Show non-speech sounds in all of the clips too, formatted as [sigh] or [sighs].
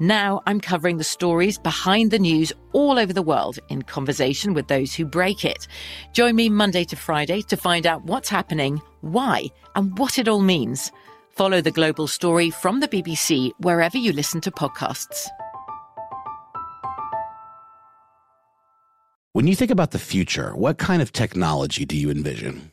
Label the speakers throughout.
Speaker 1: Now I'm covering the stories behind the news all over the world in conversation with those who break it. Join me Monday to Friday to find out what's happening, why, and what it all means. Follow The Global Story from the BBC wherever you listen to podcasts.
Speaker 2: When you think about the future, what kind of technology do you envision?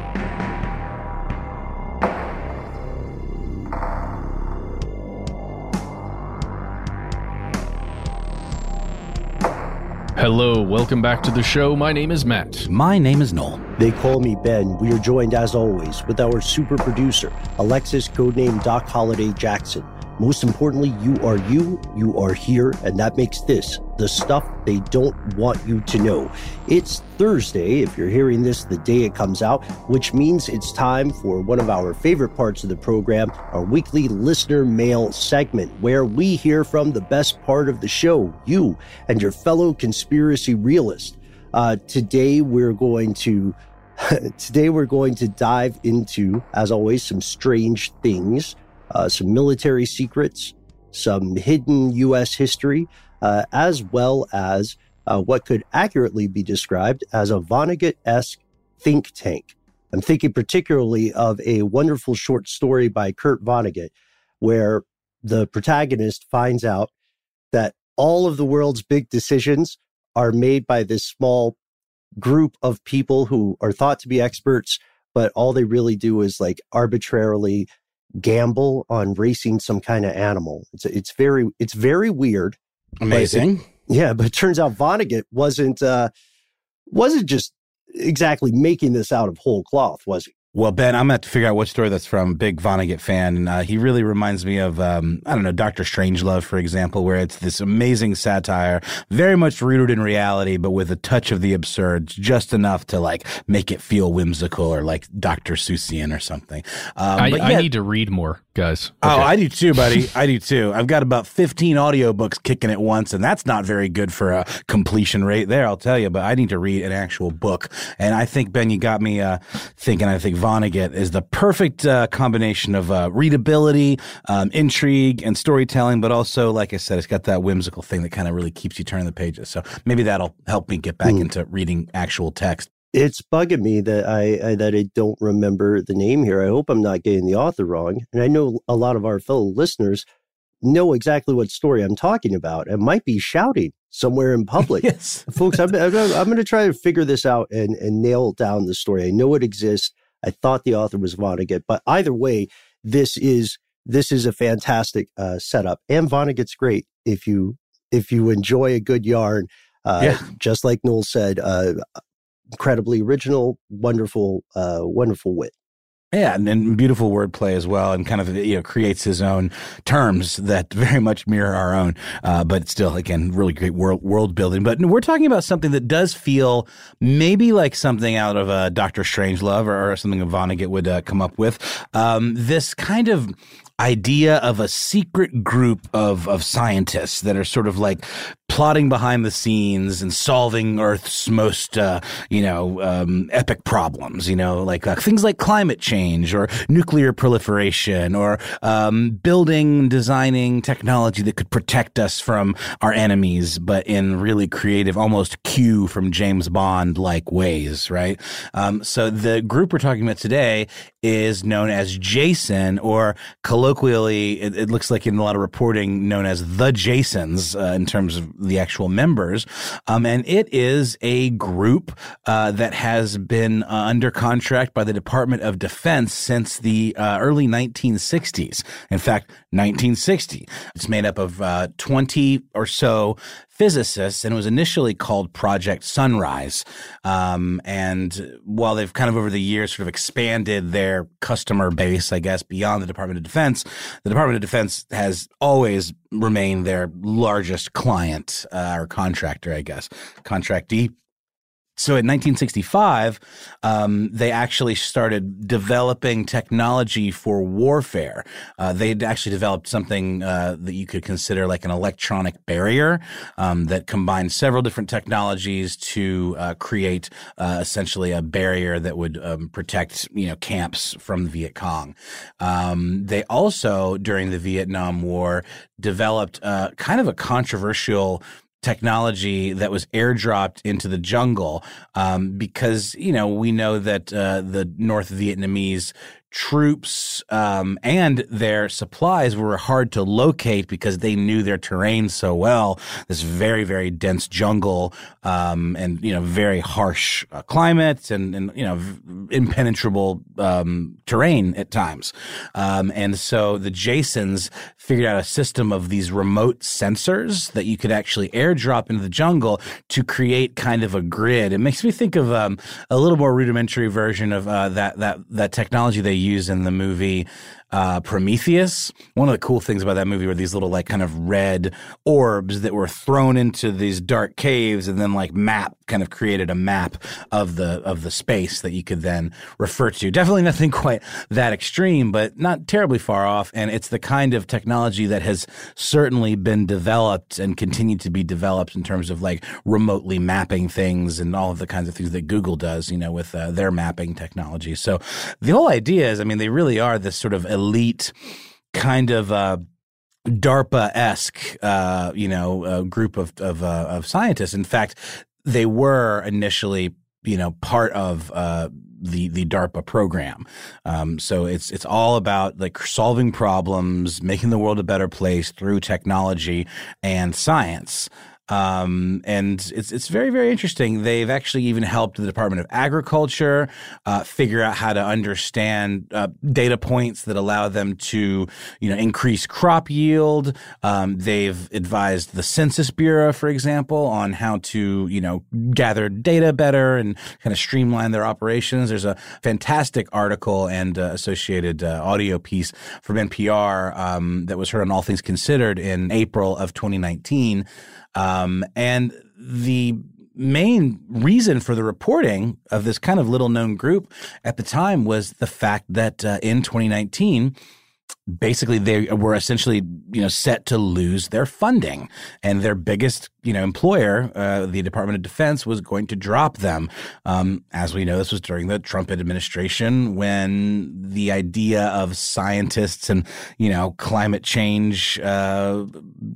Speaker 3: Hello, welcome back to the show. My name is Matt.
Speaker 2: My name is Noel.
Speaker 4: They call me Ben. We are joined, as always, with our super producer, Alexis, codename Doc Holliday Jackson. Most importantly, you are you, you are here, and that makes this the stuff they don't want you to know. It's Thursday, if you're hearing this the day it comes out, which means it's time for one of our favorite parts of the program, our weekly listener mail segment, where we hear from the best part of the show, you and your fellow conspiracy realist. Uh, today, we're going to [laughs] Today, we're going to dive into, as always, some strange things, uh, some military secrets, some hidden U.S. history, uh, as well as uh, what could accurately be described as a Vonnegut esque think tank. I'm thinking particularly of a wonderful short story by Kurt Vonnegut, where the protagonist finds out that all of the world's big decisions are made by this small group of people who are thought to be experts, but all they really do is like arbitrarily gamble on racing some kind of animal. It's it's very it's very weird. but it-
Speaker 2: Amazing.
Speaker 4: yeah, but it turns out Vonnegut wasn't uh wasn't just exactly making this out of whole cloth, was he?
Speaker 2: Well, Ben, I'm going to have to figure out what story that's from. Big Vonnegut fan. And uh, he really reminds me of, um, I don't know, Dr. Strangelove, for example, where it's this amazing satire, very much rooted in reality, but with a touch of the absurd, just enough to like make it feel whimsical or like Dr. Seussian or something. Um,
Speaker 3: I,
Speaker 2: but
Speaker 3: I need to read more, guys.
Speaker 2: Oh, I do too, buddy. [laughs] I do too. I've got about 15 audiobooks kicking at once, and that's not very good for a completion rate there, I'll tell you. But I need to read an actual book. And I think, Ben, you got me uh, thinking. I think Vonnegut is the perfect uh, combination of uh, readability, um, intrigue, and storytelling, but also, like I said, it's got that whimsical thing that kind of really keeps you turning the pages. So maybe that'll help me get back
Speaker 4: Hmm.
Speaker 2: into reading actual text.
Speaker 4: It's bugging me that I, I that I don't remember the name here. I hope I'm not getting the author wrong. And I know a lot of our fellow listeners know exactly what story I'm talking about and might be shouting somewhere in [laughs] public.
Speaker 2: yes.
Speaker 4: Folks, I'm, I'm, I'm going to try to figure this out and, and nail down the story. I know it exists. I thought the author was Vonnegut, but either way, this is this is a fantastic uh, setup. And Vonnegut's great if you if you enjoy a good yarn. Uh, yeah. Just like Noel said, uh, incredibly original, wonderful, uh, wonderful wit.
Speaker 2: Yeah, and, and, beautiful wordplay as well, and kind of you know creates his own terms that [laughs] very much mirror our own, uh, but still, again, really great world world building. But we're talking about something that does feel maybe like something out of a Doctor Strangelove or, or something Vonnegut would uh, come up with. Um, this kind of idea of a secret group of of scientists that are sort of like plotting behind the scenes and solving Earth's most, uh, you know, um, epic problems. You know, like uh, things like climate change or nuclear proliferation or um, building, designing technology that could protect us from our enemies, but in really creative, almost Q from James Bond like ways, right? Um, so the group we're talking about today is known as Jason, or colloquially, it, it, looks like in a lot of reporting, known as the Jasons uh, in terms of the actual members. Um, and it is a group uh, that has been uh, under contract by the Department of Defense since the uh, early 1960s. In fact, 1960. It's made up of uh, 20 or so physicists, and it was initially called Project Sunrise. Um, and while they've kind of over the years sort of expanded their customer base, I guess, beyond the Department of Defense, the Department of Defense has always remained their largest client uh, or contractor, I guess, contractee. So in 1965, um, they actually started developing technology for warfare. Uh, they had actually developed something uh, that you could consider like an electronic barrier um, that combined several different technologies to uh, create uh, essentially a barrier that would um, protect you know camps from the Viet Cong. Um, they also during the Vietnam War developed uh, kind of a controversial technology that was airdropped into the jungle um, because you know we know that uh, the North Vietnamese troops um, and their supplies were hard to locate because they knew their terrain so well. This very, very dense jungle um, and, you know, very harsh uh, climate and, and, you know, impenetrable um, terrain at times. Um, and so the Jasons figured out a system of these remote sensors that you could actually airdrop into the jungle to create kind of a grid. It makes me think of um, a little more rudimentary version of uh, that, that, that technology they use in the movie uh, Prometheus. One of the cool things about that movie were these little like kind of red orbs that were thrown into these dark caves and then like map kind of created a map of the of the space that you could then refer to. Definitely nothing [laughs] quite that extreme, but not terribly far off. And it's the kind of technology that has certainly been developed and continued to be developed in terms of like remotely mapping things and all of the kinds of things that Google does, you know, with uh, their mapping technology. So the whole idea is, I mean, they really are this sort of elite kind of uh, DARPA esque, uh, you know, uh, group of of, uh, of scientists. In fact, they were initially, you know, part of uh, the the DARPA program. Um, so it's it's all about like solving problems, making the world a better place through technology and science. Um, and it's it's very very interesting. They've actually even helped the Department of Agriculture uh, figure out how to understand uh, data points that allow them to you know increase crop yield. Um, they've advised the Census Bureau, for example, on how to you know gather data better and kind of streamline their operations. There's a fantastic article and uh, associated uh, audio piece from NPR um, that was heard on All Things Considered in April of 2019. Um, and the main reason for the reporting of this kind of little known group at the time was the fact that uh, in 2019, basically they were essentially you know set to lose their funding. And their biggest you know employer uh, the department of defense was going to drop them. Um, as we know this was during the trump administration when the idea of scientists and you know climate change uh,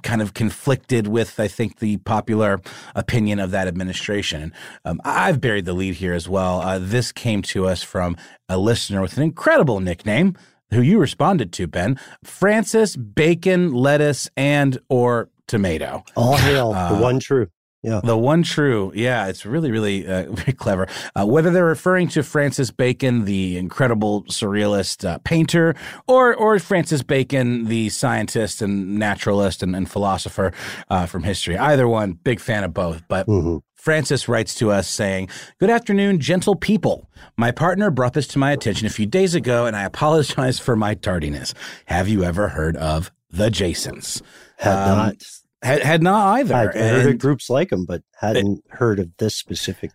Speaker 2: kind of conflicted with i think the popular opinion of that administration. Um, i've buried the lead here as well. Uh, this came to us from a listener with an incredible nickname who you responded to, Ben, Francis Bacon, Lettuce, and or tomato.
Speaker 4: All hail uh, the one true. Yeah.
Speaker 2: The one true. Yeah, it's really, really uh, [laughs] very clever. Uh, whether they're referring to Francis Bacon, the incredible surrealist uh, painter, or or Francis Bacon, the scientist and naturalist and, and philosopher uh, from history. Either one, big fan of both. But mm-hmm. Francis writes to us saying, Good afternoon, gentle people. My partner brought this to my attention a few days ago, and I apologize for my tardiness. Have you ever heard of the Jasons?
Speaker 4: Had um, not.
Speaker 2: Had, had not either.
Speaker 4: I'd heard of groups like them, but hadn't it, heard of this specific.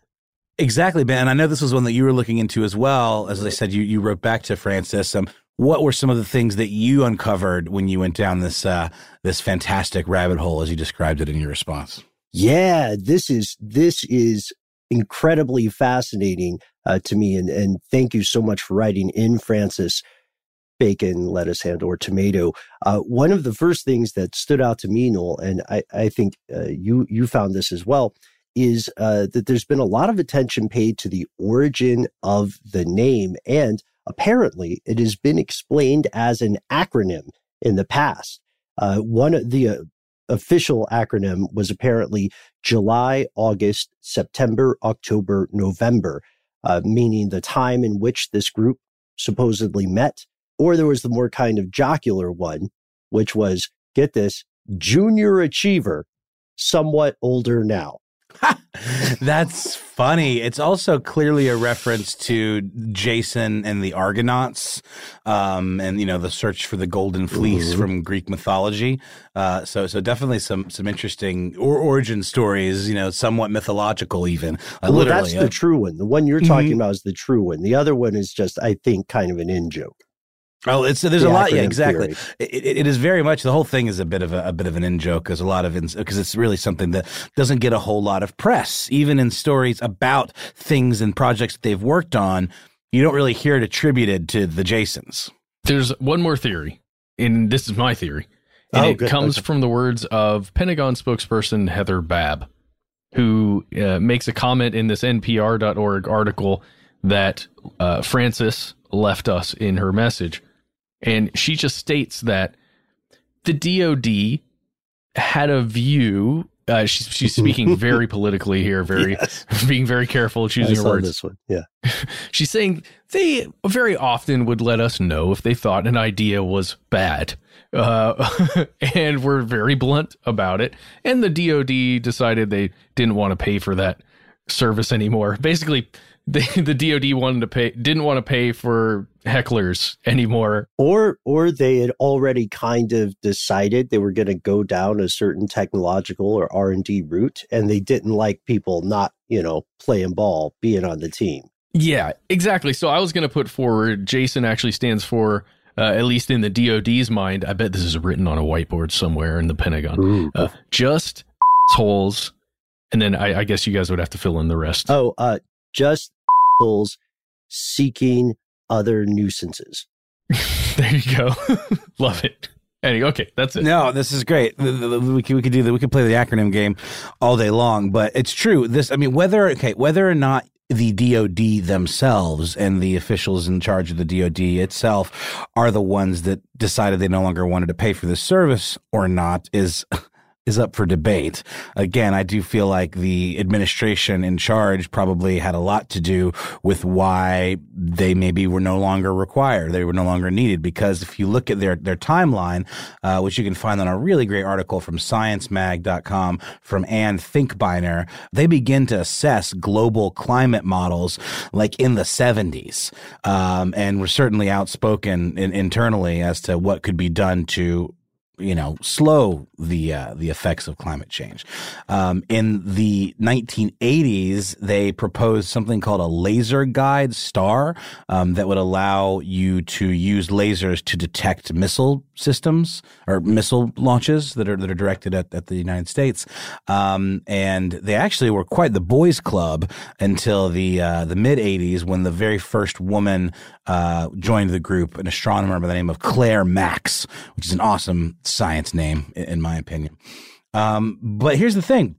Speaker 2: Exactly, Ben. I know this was one that you were looking into as well. As I said, you, you wrote back to Francis. Um, what were some of the things that you uncovered when you went down this uh, this fantastic rabbit hole, as you described it in your response?
Speaker 4: Yeah, this is this is incredibly fascinating uh, to me, and and thank you so much for writing in, Francis. Bacon, lettuce, and or tomato. Uh, one of the first things that stood out to me, Noel, and I, I think uh, you you found this as well, is uh, that there's been a lot of attention paid to the origin of the name, and apparently it has been explained as an acronym in the past. Uh, one of the uh, official acronym was apparently July, August, September, October, November, uh, meaning the time in which this group supposedly met. Or there was the more kind of jocular one, which was, get this, junior achiever, somewhat older now.
Speaker 2: That's funny. It's also clearly a reference to Jason and the Argonauts, um, and you know the search for the golden fleece mm-hmm. from Greek mythology. Uh, so, so definitely some some interesting or origin stories. You know, somewhat mythological, even.
Speaker 4: Uh, well, that's uh, the true one. The one you're talking mm-hmm. about is the true one. The other one is just, I think, kind of an in joke.
Speaker 2: Oh, it's there's the a lot. Yeah, exactly. It, it, it is very much the whole thing is a bit of a, a bit of an in joke because a lot of because it's really something that doesn't get a whole lot of press, even in stories about things and projects that they've worked on. You don't really hear it attributed to the Jasons.
Speaker 3: There's one more theory, and this is my theory, and oh, it good. comes okay. from the words of Pentagon spokesperson Heather Babb, who uh, makes a comment in this NPR.org article that uh, Francis left us in her message and she just states that the DoD had a view. Uh, she's she's speaking [laughs] very politically here, very yes. [laughs] being very careful choosing her words.
Speaker 4: This one, yeah. [laughs]
Speaker 3: she's saying they very often would let us know if they thought an idea was bad, uh, and were very blunt about it. And the DoD decided they didn't want to pay for that service anymore. Basically, [laughs] they, the DoD wanted to pay, didn't want to pay for hecklers anymore.
Speaker 4: Or, or they had already kind of decided they were going to go down a certain technological or R and D route, and they didn't like people not, you know, playing ball, being on the team.
Speaker 3: Yeah, exactly. So I was going to put forward. Jason actually stands for. Uh, at least in the DoD's mind, I bet this is written on a whiteboard somewhere in the Pentagon. Uh, just [laughs] holes, and then I, I, guess you guys would have to fill in the rest.
Speaker 4: Oh, uh, just seeking other nuisances. [laughs]
Speaker 3: there you go. [laughs] Love it. Anyway, okay, that's it.
Speaker 2: No, this is great. We could we could do that. We could play the acronym game all day long, but it's true. This, I mean, whether okay, whether or not the DoD themselves and the officials in charge of the DoD itself are the ones that decided they no longer wanted to pay for this service or not is is up for debate. Again, I do feel like the administration in charge probably had a lot to do with why they maybe were no longer required. They were no longer needed because if you look at their, their timeline, uh, which you can find on a really great article from sciencemag.com from Ann Finkbeiner, they begin to assess global climate models like in the 70s. Um, and were certainly outspoken in, internally as to what could be done to you know slow the uh, the effects of climate change. Um, in the 1980s, they proposed something called a laser guide star um, that would allow you to use lasers to detect missile systems or missile launches that are that are directed at, at the United States. Um, and they actually were quite the boys' club until the uh, the mid 80s when the very first woman uh, joined the group, an astronomer by the name of Claire Max, which is an awesome science name in, my opinion. Um, but here's the thing: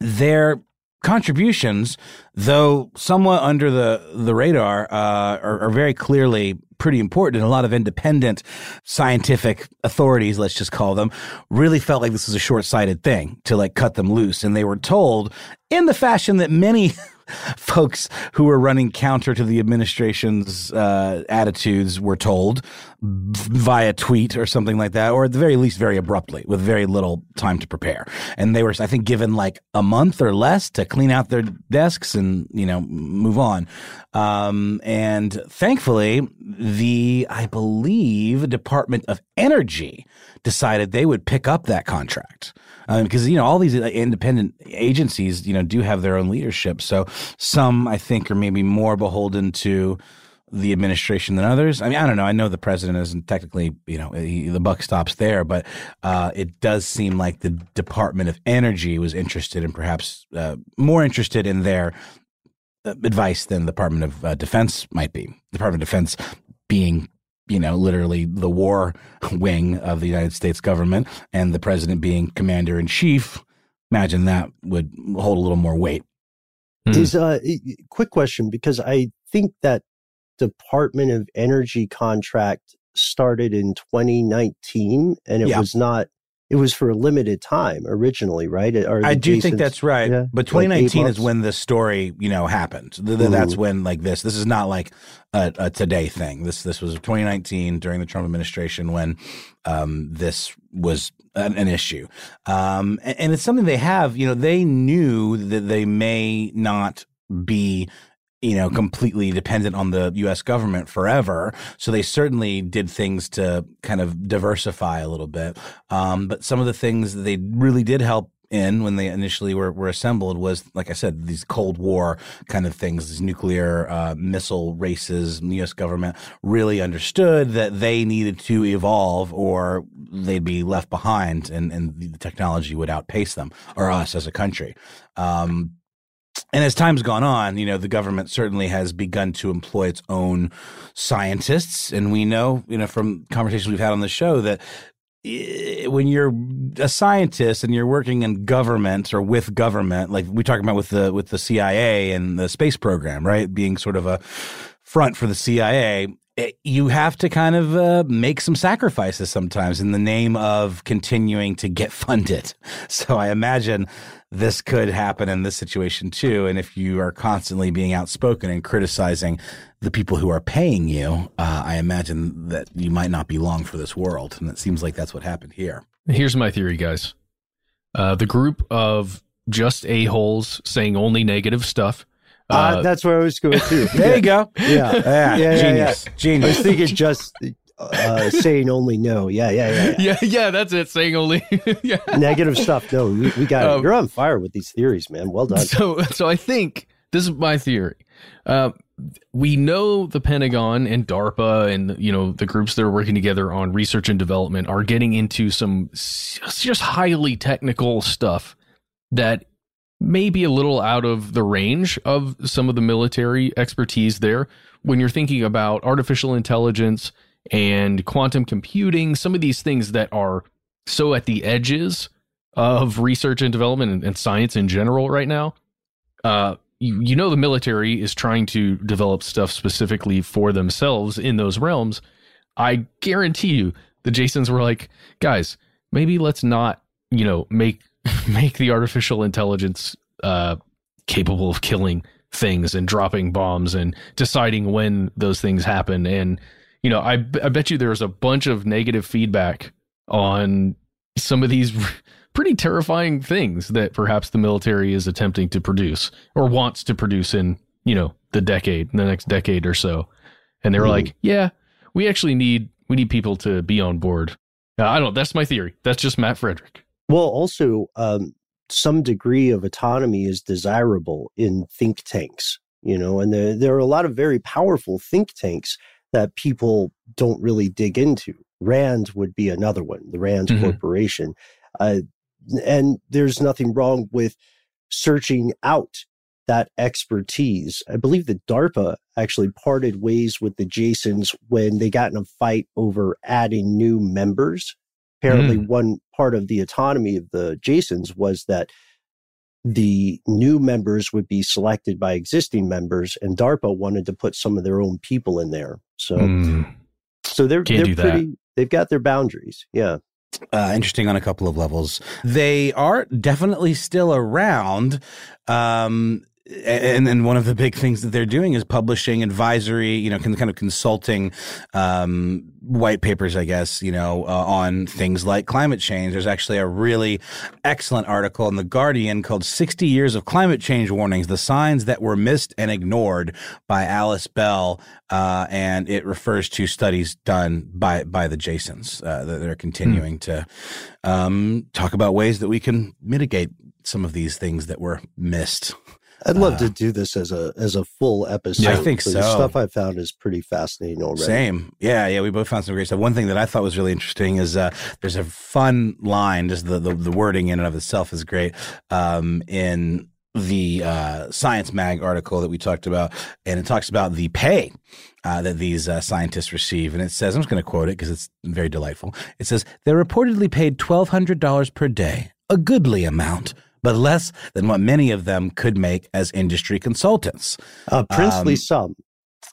Speaker 2: their contributions, though somewhat under the the radar, uh, are, are, very clearly pretty important. And a lot of independent scientific authorities, let's just call them, really felt like this was a short sighted thing to like cut them loose, and they were told in the fashion that many [laughs] folks who were running counter to the administration's uh, attitudes were told via tweet or something like that, or at the very least, very abruptly, with very little time to prepare. And they were, I think, given like a month or less to clean out their desks and you know move on. Um, and thankfully, the I believe Department of Energy decided they would pick up that contract because um, you know all these independent agencies you know do have their own leadership. So some I think are maybe more beholden to the administration than others. I mean, I don't know. I know the president isn't technically, you know, he, the buck stops there, but uh, it does seem like the Department of Energy was interested and perhaps uh, more interested in their uh, advice than the Department of uh, Defense might be. The Department of Defense being you know, literally the war [laughs] wing of the United States government and the president being commander in chief, imagine that would hold a little more weight.
Speaker 4: Mm. Is a uh, quick question because I think that Department of Energy contract started in 2019 and it yeah. was not it was for a limited time originally, right?
Speaker 2: I do think that's right. Yeah, but 2019 like is when the story, you know, happened. That's when like this. This is not like a, a, today thing. This this was 2019 during the Trump administration when um, this was an, an issue, um, and, and it's something they have. You know, they knew that they may not be you know, completely dependent on the U.S. government forever. So they certainly did things to kind of diversify a little bit. Um, but some of the things that they really did help in when they initially were, were assembled was, like I said, these Cold War kind of things, these nuclear uh, missile races. the U.S. government really understood that they needed to evolve or they'd be left behind and, and the technology would outpace them or us as a country. Um, and as time's gone on, you know, the government certainly has begun to employ its own scientists. And we know, you know, from conversations we've had on the show that eh, when you're a scientist and you're working in government or with government, like we talk about with the with the CIA and the space program, right, being sort of a front for the CIA, it, eh, you have to kind of uh, make some sacrifices sometimes in the name of continuing to get [laughs] funded. So I imagine this could happen in this situation too. And if you are constantly being outspoken and criticizing the people who are paying you, uh, I imagine that you might not be long for this world. And it seems like that's what happened here.
Speaker 3: Here's my theory, guys. Uh, the group of just a-holes saying only negative stuff.
Speaker 4: Uh, uh that's where I was going to. [laughs]
Speaker 2: there you go.
Speaker 4: Yeah.
Speaker 2: Yeah. [laughs] yeah Genius. Yeah. Genius.
Speaker 4: I was thinking just uh, saying only no. Yeah, yeah, yeah,
Speaker 3: yeah. Yeah, yeah that's it. Saying only. [laughs] yeah.
Speaker 4: Negative stuff. No, we, we got um, it. You're on fire with these theories, man. Well done.
Speaker 3: So, so I think this is my theory. Uh, we know the Pentagon and DARPA and you know the groups that are working together on research and development are getting into some just highly technical stuff that may be a little out of the range of some of the military expertise there when you're thinking about artificial intelligence and quantum computing, some of these things that are so at the edges of research and development and, and science in general right now. Uh, you, you know, the military is trying to develop stuff specifically for themselves in those realms. I guarantee you, the Jasons were like, guys, maybe let's not, you know, make [laughs] make the artificial intelligence uh, capable of killing things and dropping bombs and deciding when those things happen and you know, I, I bet you there's a bunch of negative feedback on some of these [laughs] pretty terrifying things that perhaps the military is attempting to produce or wants to produce in, you know, the decade, the next decade or so. And they were mm. like, yeah, we actually need, we need people to be on board. I don't, that's my theory. That's just Matt Frederick.
Speaker 4: Well, also, um, some degree of autonomy is desirable in think tanks, you know, and there, there are a lot of very powerful think tanks that people don't really dig into. Rand would be another one, the Rand mm-hmm. Corporation. Uh, and there's nothing wrong with searching out that expertise. I believe that DARPA actually parted ways with the Jasons when they got in a fight over adding new members. Apparently, mm. one part of the autonomy of the Jasons was that the new members would be selected by existing members, and DARPA wanted to put some of their own people in there. So, mm. so they're Can't they're pretty. That. They've got their boundaries. Yeah.
Speaker 2: Uh, interesting on a couple of levels. They are definitely still around. Um, and then one of the big things that they're doing is publishing advisory, you know, kind of consulting um, white papers, I guess, you know, uh, on things like climate change. There's actually a really excellent article in The Guardian called 60 Years of Climate Change Warnings The Signs That Were Missed and Ignored by Alice Bell. Uh, and it refers to studies done by, by the Jasons uh, that are continuing mm. to um, talk about ways that we can mitigate some of these things that were missed.
Speaker 4: I'd love uh, to do this as a as a full episode.
Speaker 2: I think so.
Speaker 4: The stuff I found is pretty fascinating already.
Speaker 2: Same, yeah, yeah. We both found some great stuff. One thing that I thought was really interesting is uh, there's a fun line. Just the, the, the wording in and of itself is great. Um, in the uh, Science Mag article that we talked about, and it talks about the pay uh, that these uh, scientists receive. And it says, I'm just going to quote it because it's very delightful. It says, they're reportedly paid $1,200 per day, a goodly amount but less than what many of them could make as industry consultants.
Speaker 4: A princely um, sum.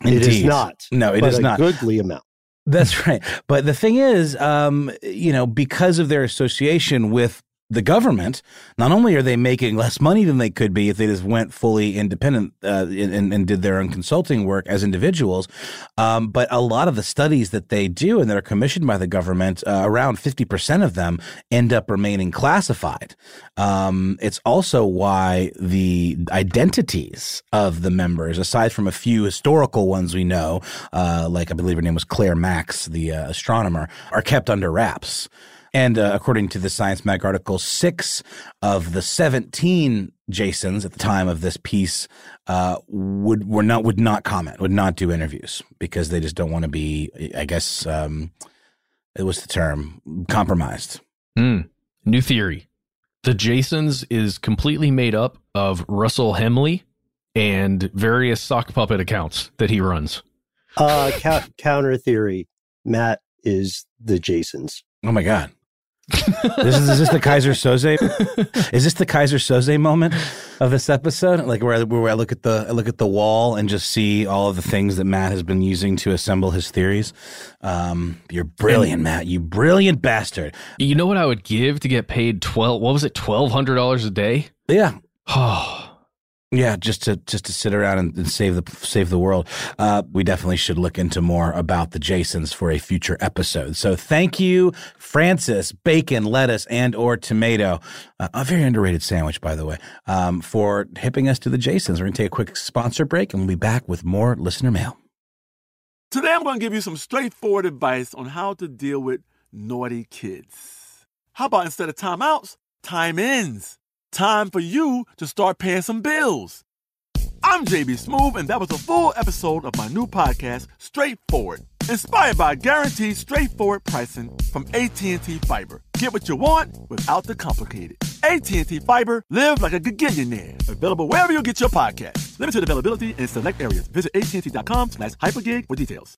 Speaker 4: Indeed. It is not.
Speaker 2: No, it is not.
Speaker 4: A goodly amount.
Speaker 2: That's [laughs] right. But the thing is, um, you know, because of their association with the government, not only are they making less money than they could be if they just went fully independent uh, and, and, did their own consulting work as individuals, um, but a lot of the studies that they do and that are commissioned by the government, uh, around 50% of them end up remaining classified. Um, it's also why the identities of the members, aside from a few historical ones we know, uh, like I believe her name was Claire Max, the uh, astronomer, are kept under wraps. And uh, according to the Science Mag article, six of the 17 Jasons at the time of this piece uh, would were not would not comment, would not do interviews because they just don't want to be, I guess, um, it was the term, compromised.
Speaker 3: Mm. New theory: the Jasons is completely made up of Russell Hemley and various sock puppet accounts that he runs.
Speaker 4: Uh, counter theory: Matt is the Jasons.
Speaker 2: Oh my god! This is, is this the Keyser Söze? is this the Keyser Söze moment of this episode? Like where, where I look at the I look at the wall and just see all of the things that Matt has been using to assemble his theories. Um, you're brilliant, Matt. You brilliant bastard.
Speaker 3: You know what I would give to get paid twelve? What was it? Twelve hundred dollars a day?
Speaker 2: Yeah. [sighs] Oh. Yeah, just to just to sit around and, and save the save the world. Uh, we definitely should look into more about the Jasons for a future episode. So thank you, Francis, bacon, lettuce, and or tomato, uh, a very underrated sandwich, by the way, um, for hipping us to the Jasons. We're gonna take a quick sponsor break, and we'll be back with more listener mail.
Speaker 5: Today, I'm gonna give you some straightforward advice on how to deal with naughty kids. How about instead of timeouts, time ins? Time for you to start paying some bills. I'm JB Smoove, and that was a full episode of my new podcast, Straightforward, inspired by guaranteed straightforward pricing from AT&T Fiber. Get what you want without the complicated. AT&T Fiber, live like a gigillionaire. Available wherever you get your podcast. Limited availability in select areas. Visit AT&T.com slash hypergig for details.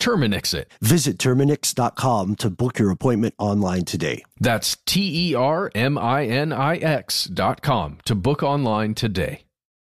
Speaker 3: Terminix it.
Speaker 4: Visit Terminix.com to book your appointment online today.
Speaker 3: That's T E R M I N I X dot com to book online today.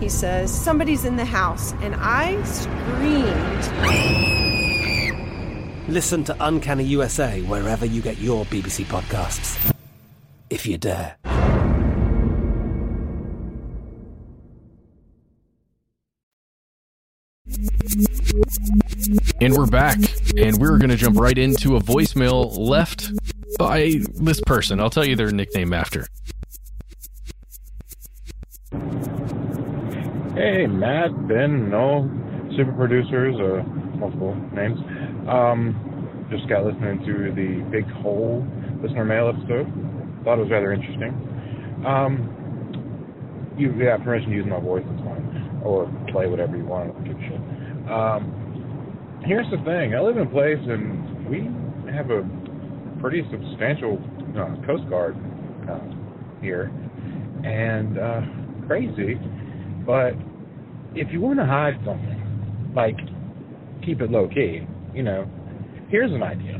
Speaker 6: He says, Somebody's in the house, and I screamed.
Speaker 7: Listen to Uncanny USA wherever you get your BBC podcasts, if you dare.
Speaker 3: And we're back, and we're going to jump right into a voicemail left by this person. I'll tell you their nickname after.
Speaker 8: Hey, Matt, Ben, Noel, super producers, uh, multiple names. Um, just got listening to the Big Hole listener mail episode. Thought it was rather interesting. Um, you have permission to use my voice, it's fine. Or play whatever you want, I a shit. Um, here's the thing I live in a place and we have a pretty substantial uh, Coast Guard uh, here. And, uh, crazy, but if you want to hide something, like keep it low key, you know, here's an idea.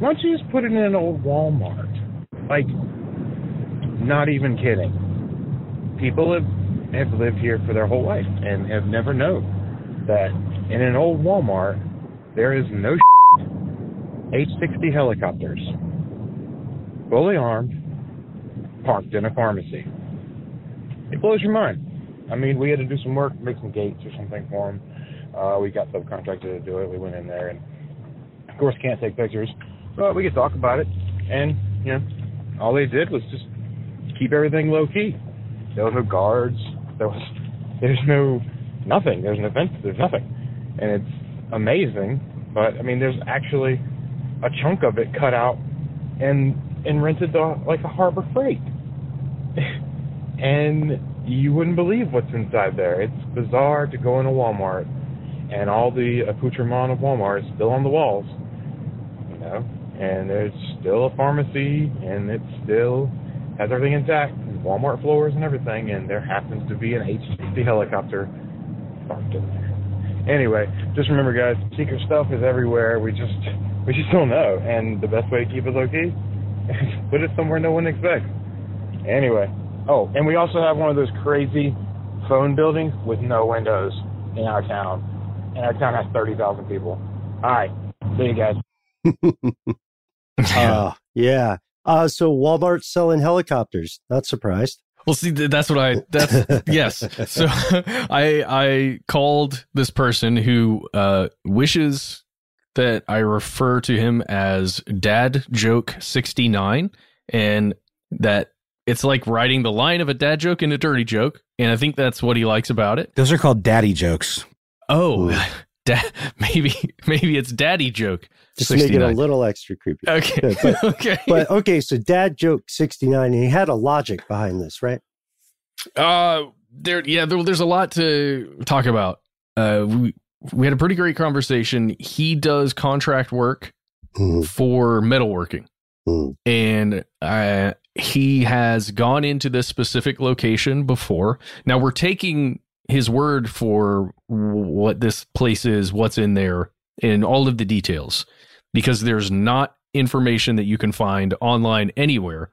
Speaker 8: Why don't you just put it in an old Walmart? Like, not even kidding. People have have lived here for their whole life and have never known that in an old Walmart there is no H-60 helicopters, fully armed, parked in a pharmacy. It blows your mind. I mean, we had to do some work, make some gates or something for them. Uh, we got subcontracted to do it. We went in there, and of course, can't take pictures, but we could talk about it. And you know, all they did was just keep everything low key. There was no guards. There was [laughs] there's no nothing. There's no fence. There's nothing, and it's amazing. But I mean, there's actually a chunk of it cut out and and rented to like a Harbor Freight. [laughs] and you wouldn't believe what's inside there. It's bizarre to go in a Walmart and all the accoutrement of Walmart is still on the walls, you know, and there's still a pharmacy and it still has everything intact, Walmart floors and everything, and there happens to be an H-60 helicopter parked in there. Anyway, just remember, guys, secret stuff is everywhere. We just we just don't know, and the best way to keep it low key is [laughs] put it somewhere no one expects. Anyway, Oh, and we also have one of those crazy phone buildings with no windows in our town. And our town has 30,000 people. All right. See you guys. [laughs]
Speaker 4: uh, yeah. Uh, so Walmart's selling helicopters. Not surprised.
Speaker 3: Well, see, that's what I. That's [laughs] yes. So [laughs] I I called this person who uh, wishes that I refer to him as Dad Joke sixty nine, and that it's like writing the line of a dad joke and a dirty joke, and I think that's what he likes about it.
Speaker 2: Those are called daddy jokes.
Speaker 3: Oh, [laughs] da- maybe [laughs] maybe it's daddy joke.
Speaker 4: Just 69. make it a little extra creepy.
Speaker 3: Okay,
Speaker 4: but, [laughs]
Speaker 3: okay,
Speaker 4: but okay. So dad joke sixty nine, and he had a logic behind this, right?
Speaker 3: Uh, there, yeah, there, there's a lot to talk about. Uh, we we had a pretty great conversation. He does contract work mm-hmm. for metalworking. Mm. And uh, he has gone into this specific location before. Now we're taking his word for what this place is, what's in there, and all of the details, because there's not information that you can find online anywhere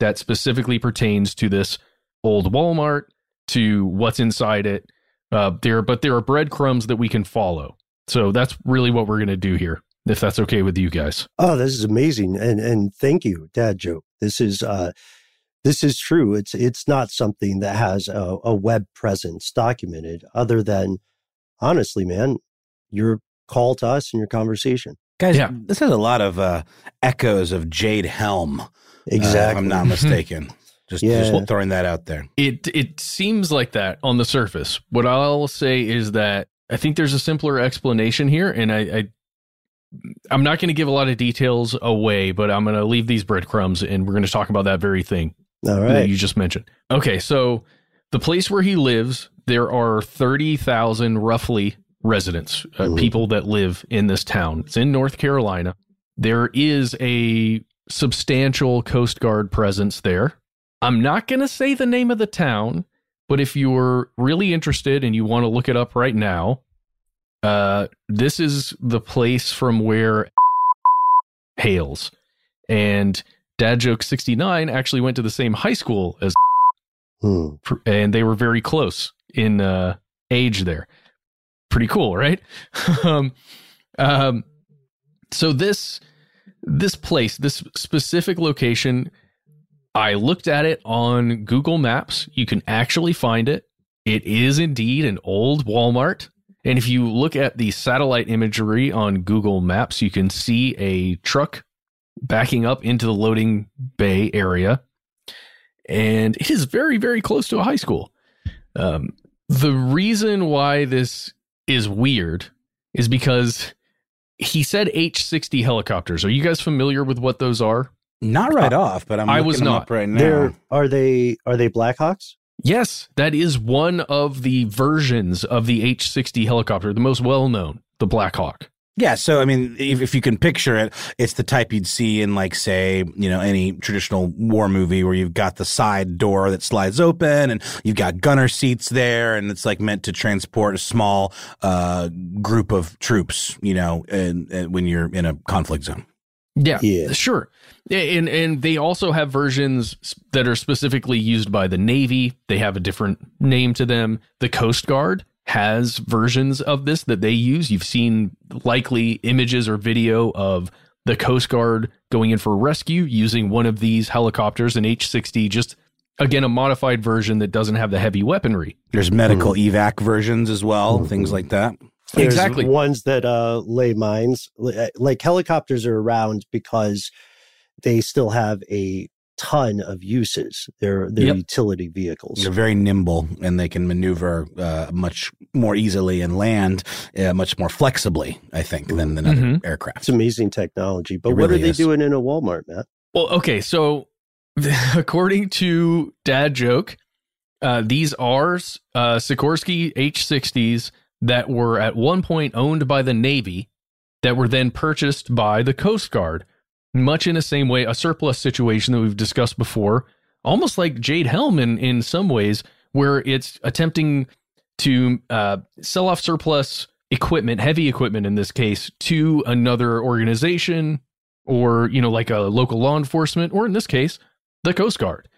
Speaker 3: that specifically pertains to this old Walmart, to what's inside it. Uh, there, but there are breadcrumbs that we can follow. So that's really what we're going to do here if that's okay with you guys.
Speaker 4: Oh, this is amazing. And and thank you, Dad Joke. This is uh this is true. It's it's not something that has a, a web presence documented other than honestly, man, your call to us and your conversation.
Speaker 2: Guys, yeah. this has a lot of uh, echoes of Jade Helm. Exactly. Uh, if I'm not mistaken. Just, yeah. just throwing that out there.
Speaker 3: It it seems like that on the surface. What I'll say is that I think there's a simpler explanation here, and I, I I'm not going to give a lot of details away, but I'm going to leave these breadcrumbs, and we're going to talk about that very thing
Speaker 4: All right.
Speaker 3: that you just mentioned. Okay, so the place where he lives, there are thirty thousand roughly residents, uh, mm-hmm. people that live in this town. It's in North Carolina. There is a substantial Coast Guard presence there. I'm not going to say the name of the town, but if you're really interested and you want to look it up right now, uh, this is the place from where [laughs] hails. And Dad Joke 69 actually went to the same high school as hmm. [laughs] and they were very close in uh, age there. Pretty cool, right? [laughs] um, um, so this this place, this specific location I looked at it on Google Maps. You can actually find it. It is indeed an old Walmart. And if you look at the satellite imagery on Google Maps, you can see a truck backing up into the loading bay area. And it is very, very close to a high school. Um, the reason why this is weird is because he said H 60 helicopters. Are you guys familiar with what those are?
Speaker 2: Not right uh, off, but I'm I was not right now. They're,
Speaker 4: are they are they Blackhawks?
Speaker 3: Yes, that is one of the versions of the H sixty helicopter, the most well known, the Blackhawk.
Speaker 2: Yeah, so I mean, if, if you can picture it, it's the type you'd see in like, say, you know, any traditional war movie where you've got the side door that slides open and you've got gunner seats there, and it's like meant to transport a small uh, group of troops, you know, and, and when you're in a conflict zone.
Speaker 3: Yeah, yeah, sure. And and they also have versions that are specifically used by the Navy. They have a different name to them. The Coast Guard has versions of this that they use. You've seen likely images or video of the Coast Guard going in for rescue using one of these helicopters, an H 60, just again, a modified version that doesn't have the heavy weaponry.
Speaker 2: There's medical mm. evac versions as well, mm-hmm. things like that.
Speaker 4: There's exactly. Ones that uh, lay mines, uh, like helicopters are around because they still have a ton of uses. They're they're yep. utility vehicles.
Speaker 2: They're very nimble and they can maneuver uh, much more easily and land uh, much more flexibly. I think than than mm-hmm. other aircraft.
Speaker 4: It's amazing technology. But what are they doing in a Walmart, Matt?
Speaker 3: Well, okay, so [laughs] according to Dad Joke, uh, these are uh, Sikorsky H60s that were at one point owned by the Navy that were then purchased by the Coast Guard, much in the same way, a surplus situation that we've discussed before, almost like Jade Helm in, in some ways, where it's attempting to uh, sell off surplus equipment, heavy equipment in this case, to another organization or, you know, like a local law enforcement, or in this case, the Coast Guard.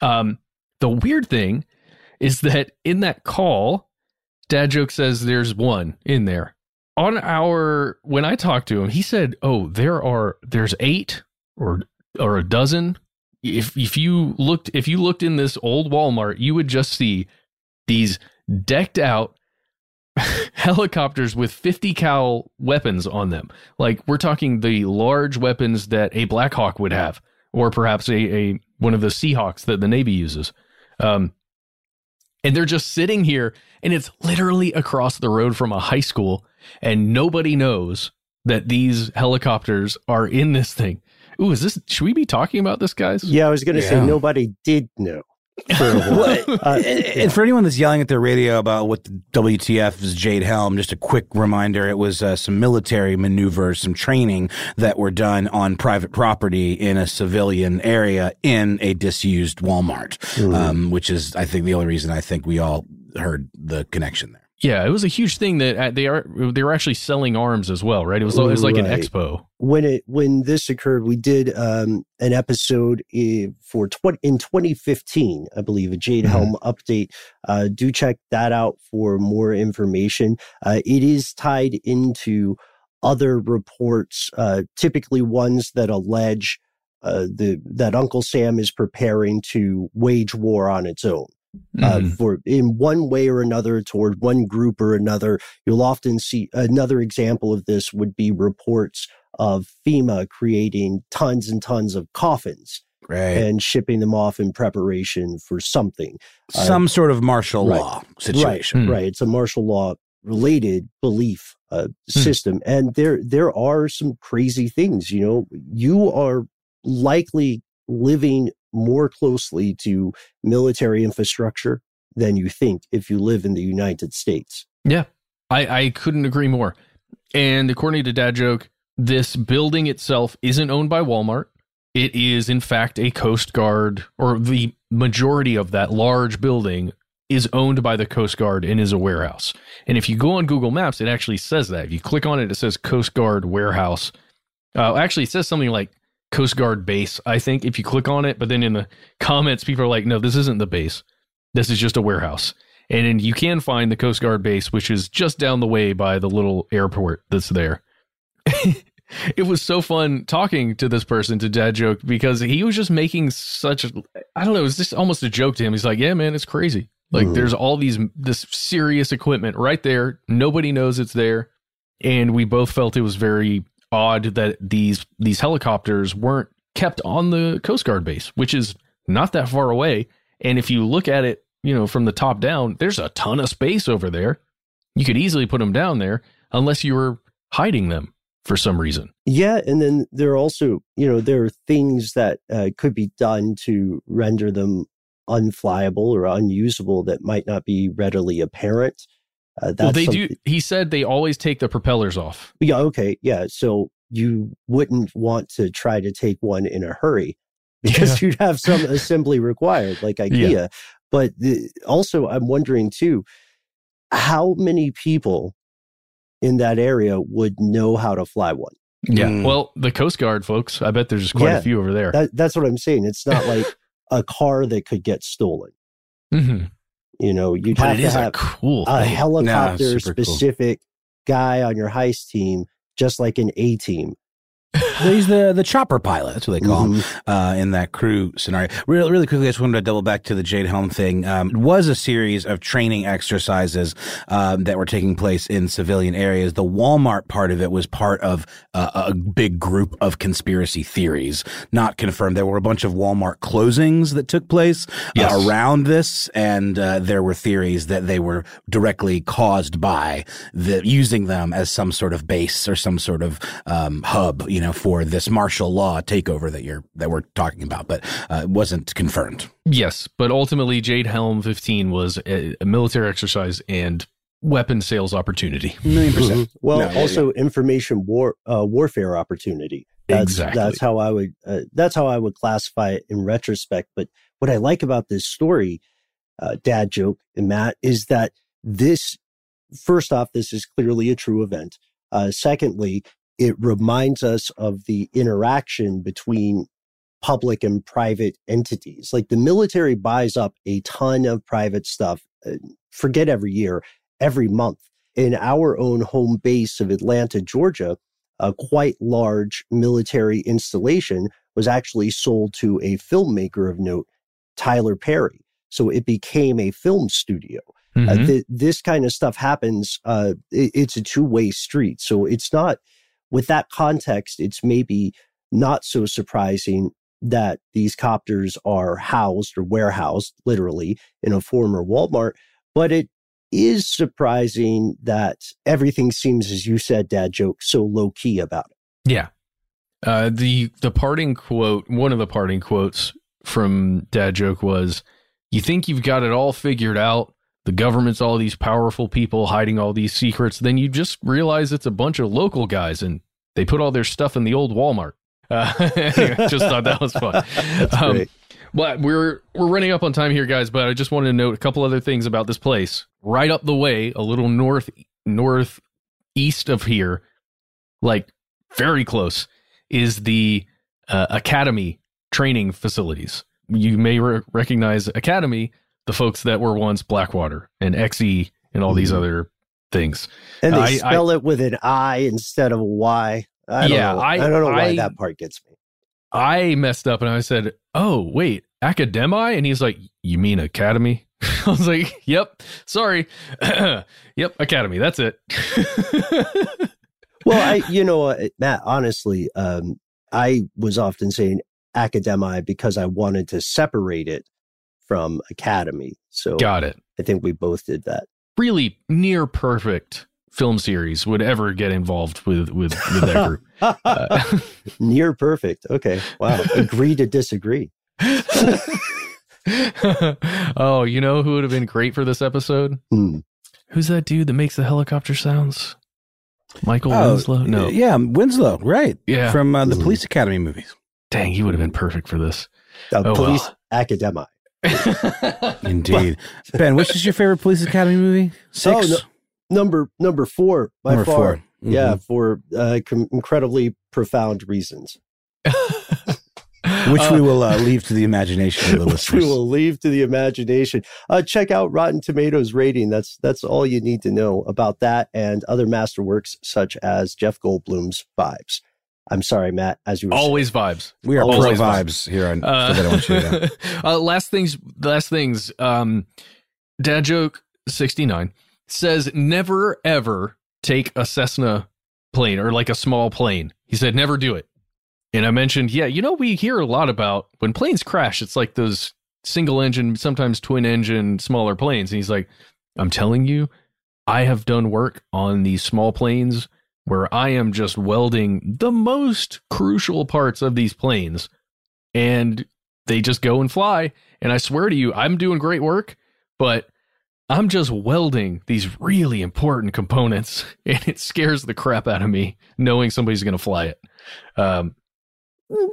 Speaker 3: Um, the weird thing is that in that call, Dad joke says there's one in there. On our when I talked to him, he said, "Oh, there are there's eight or or a dozen. If if you looked if you looked in this old Walmart, you would just see these decked out [laughs] helicopters with 50 cal weapons on them. Like we're talking the large weapons that a Black Hawk would have, or perhaps a, a one of the Seahawks that the Navy uses. Um, and they're just sitting here and it's literally across the road from a high school and nobody knows that these helicopters are in this thing. Ooh, is this should we be talking about this guys?
Speaker 4: Yeah, I was going to yeah. say nobody did know.
Speaker 2: For uh, and for anyone that's yelling at their radio about what the WTF is Jade Helm, just a quick reminder: it was uh, some military maneuvers, some training that were done on private property in a civilian area in a disused Walmart, mm-hmm. um, which is, I think, the only reason I think we all heard the connection there.
Speaker 3: Yeah, it was a huge thing that uh, they are they were actually selling arms as well, right? It was, it was like right. an expo.
Speaker 4: When it when this occurred, we did um, an episode for 20, in 2015, I believe, a Jade mm-hmm. Helm update. Uh, do check that out for more information. Uh, it is tied into other reports, uh, typically ones that allege uh, the that Uncle Sam is preparing to wage war on its own. Uh, mm-hmm. for in one way or another toward one group or another. You'll often see another example of this would be reports of FEMA creating tons and tons of coffins
Speaker 2: right.
Speaker 4: and shipping them off in preparation for something.
Speaker 2: Some uh, sort of martial right. law situation.
Speaker 4: Right, mm. right. It's a martial law related belief uh, mm. system. And there, there are some crazy things, you know, you are likely living more closely to military infrastructure than you think if you live in the United States.
Speaker 3: Yeah, I, I couldn't agree more. And according to Dad Joke, this building itself isn't owned by Walmart. It is, in fact, a Coast Guard, or the majority of that large building is owned by the Coast Guard and is a warehouse. And if you go on Google Maps, it actually says that. If you click on it, it says Coast Guard warehouse. Uh, actually, it says something like Coast Guard base, I think, if you click on it. But then in the comments, people are like, no, this isn't the base. This is just a warehouse. And you can find the Coast Guard base, which is just down the way by the little airport that's there. [laughs] it was so fun talking to this person to dad joke because he was just making such I don't know, it was just almost a joke to him. He's like, Yeah, man, it's crazy. Like mm. there's all these this serious equipment right there. Nobody knows it's there. And we both felt it was very odd that these these helicopters weren't kept on the Coast Guard base, which is not that far away. And if you look at it, you know, from the top down, there's a ton of space over there. You could easily put them down there unless you were hiding them for some reason.
Speaker 4: Yeah, and then there are also, you know, there are things that uh, could be done to render them unflyable or unusable that might not be readily apparent.
Speaker 3: Uh, well, they do. He said they always take the propellers off.
Speaker 4: Yeah. Okay. Yeah. So you wouldn't want to try to take one in a hurry [laughs] because yeah. you'd have some [laughs] assembly required, like IKEA. Yeah. But the, also, I'm wondering too, how many people in that area would know how to fly one.
Speaker 3: Yeah. Mm. Well, the Coast Guard folks, I bet there's quite yeah, a few over there.
Speaker 4: That, that's what I'm saying. It's not [laughs] like a car that could get stolen.
Speaker 3: Mm-hmm.
Speaker 4: You know, you'd have to have a,
Speaker 3: cool
Speaker 4: a helicopter specific cool. guy on your heist team, just like an A team
Speaker 2: He's the the chopper pilot. That's what they call mm-hmm. him uh, in that crew scenario. Really, really quickly, I just wanted to double back to the Jade Helm thing. Um, it was a series of training exercises um, that were taking place in civilian areas. The Walmart part of it was part of uh, a big group of conspiracy theories, not confirmed. There were a bunch of Walmart closings that took place uh, yes. uh, around this, and uh, there were theories that they were directly caused by the using them as some sort of base or some sort of um, hub. You know, for this martial law takeover that you're that we're talking about, but uh, it wasn't confirmed.
Speaker 3: Yes, but ultimately, Jade Helm 15 was a, a military exercise and weapon sales opportunity.
Speaker 2: Million percent.
Speaker 4: Mm-hmm. Well, no, also yeah. information war uh, warfare opportunity. That's,
Speaker 3: exactly.
Speaker 4: That's how I would. Uh, that's how I would classify it in retrospect. But what I like about this story, uh, dad joke and Matt, is that this. First off, this is clearly a true event. Uh, secondly, it reminds us of the interaction between public and private entities. Like the military buys up a ton of private stuff, uh, forget every year, every month. In our own home base of Atlanta, Georgia, a quite large military installation was actually sold to a filmmaker of note, Tyler Perry. So it became a film studio. Uh, mm-hmm. Uh, th- this kind of stuff happens. Uh, it, it's a two way street. So it's not, with that context, it's maybe not so surprising that these copters are housed or warehoused literally in a former Walmart, but it is surprising that everything seems, as you said, dad joke, so low key about it.
Speaker 3: Yeah. Uh, the the parting quote, one of the parting quotes from Dad Joke was, "You think you've got it all figured out, the government's all these powerful people hiding all these secrets, then you just realize it's a bunch of local guys and they put all their stuff in the old Walmart. Uh, [laughs] anyway, just thought that was fun. [laughs]
Speaker 4: um,
Speaker 3: but we're we're running up on time here, guys. But I just wanted to note a couple other things about this place. Right up the way, a little north northeast of here, like very close, is the uh, Academy training facilities. You may re- recognize Academy the folks that were once Blackwater and XE and all mm-hmm. these other things.
Speaker 4: And they I, spell I, it with an I instead of a Y. I don't yeah, know. I, I don't know why that part gets me.
Speaker 3: I messed up and I said, "Oh, wait, academi?" And he's like, "You mean academy?" [laughs] I was like, "Yep, sorry, [clears throat] yep, Academy. That's it." [laughs]
Speaker 4: well, I, you know, Matt. Honestly, um, I was often saying academi because I wanted to separate it from academy. So
Speaker 3: got it.
Speaker 4: I think we both did that.
Speaker 3: Really near perfect film series would ever get involved with with, with that group. [laughs]
Speaker 4: uh, [laughs] near perfect. Okay. Wow. Agree to disagree. [laughs]
Speaker 3: oh, you know who would have been great for this episode?
Speaker 4: Hmm.
Speaker 3: Who's that dude that makes the helicopter sounds? Michael oh, Winslow? No.
Speaker 2: Yeah, Winslow, right.
Speaker 3: Yeah.
Speaker 2: From uh, the mm. Police Academy movies.
Speaker 3: Dang, he would have been perfect for this.
Speaker 4: Uh, oh, police well. Academy. [laughs]
Speaker 2: Indeed. ben, which is your favorite Police Academy movie? Six? Oh,
Speaker 4: no, number number four by number far. Four. Mm-hmm. Yeah, for uh, com- incredibly profound reasons. [laughs]
Speaker 2: which uh, we will uh, leave to the imagination of the [laughs] listeners.
Speaker 4: We will leave to the imagination. Uh, check out Rotten Tomatoes rating. That's that's all you need to know about that and other masterworks such as Jeff Goldblum's Vibes. I'm sorry, Matt. As you
Speaker 3: always
Speaker 4: saying.
Speaker 3: vibes.
Speaker 2: We are always pro vibes, vibes here on. Uh, [laughs]
Speaker 3: uh, last things. Last things. Um, Dad joke sixty nine says never ever take a Cessna plane or like a small plane. He said never do it. And I mentioned, yeah, you know, we hear a lot about when planes crash, it's like those single engine, sometimes twin engine, smaller planes. And he's like, I'm telling you, I have done work on these small planes where I am just welding the most crucial parts of these planes and they just go and fly. And I swear to you, I'm doing great work, but I'm just welding these really important components [laughs] and it scares the crap out of me knowing somebody's going to fly it. Um,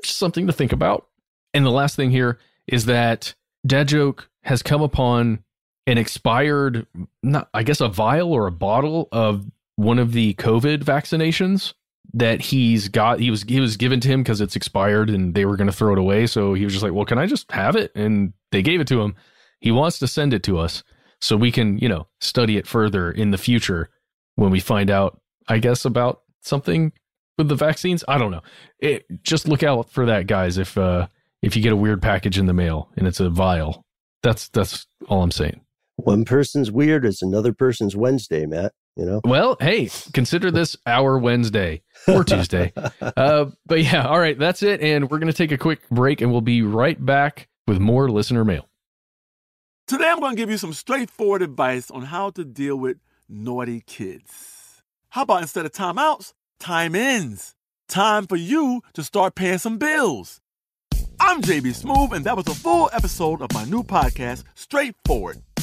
Speaker 3: something to think about. And the last thing here is that Dad Joke has come upon an expired, not I guess a vial or a bottle of one of the COVID vaccinations that he's got. He was he was given to him because it's expired and they were going to throw it away. So he was just like, "Well, can I just have it?" And they gave it to him. He wants to send it to us so we can, you know, study it further in the future when we find out, I guess, about something with the vaccines. I don't know. It, just look out for that, guys. If uh, if you get a weird package in the mail and it's a vial, that's that's all I'm saying.
Speaker 4: One person's weird is another person's Wednesday, Matt. You know.
Speaker 3: Well, hey, consider this our Wednesday or Tuesday. [laughs] uh, but yeah, all right, that's it, and we're gonna take a quick break, and we'll be right back with more listener mail.
Speaker 5: Today, I'm going to give you some straightforward advice on how to deal with naughty kids. How about instead of timeouts? time ins. Time for you to start paying some bills. I'm JB Smoove, and that was a full episode of my new podcast, Straightforward,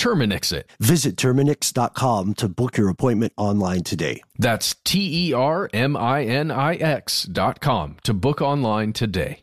Speaker 3: Terminix it.
Speaker 4: Visit Terminix.com to book your appointment online today.
Speaker 3: That's T E R M I N I X.com to book online today.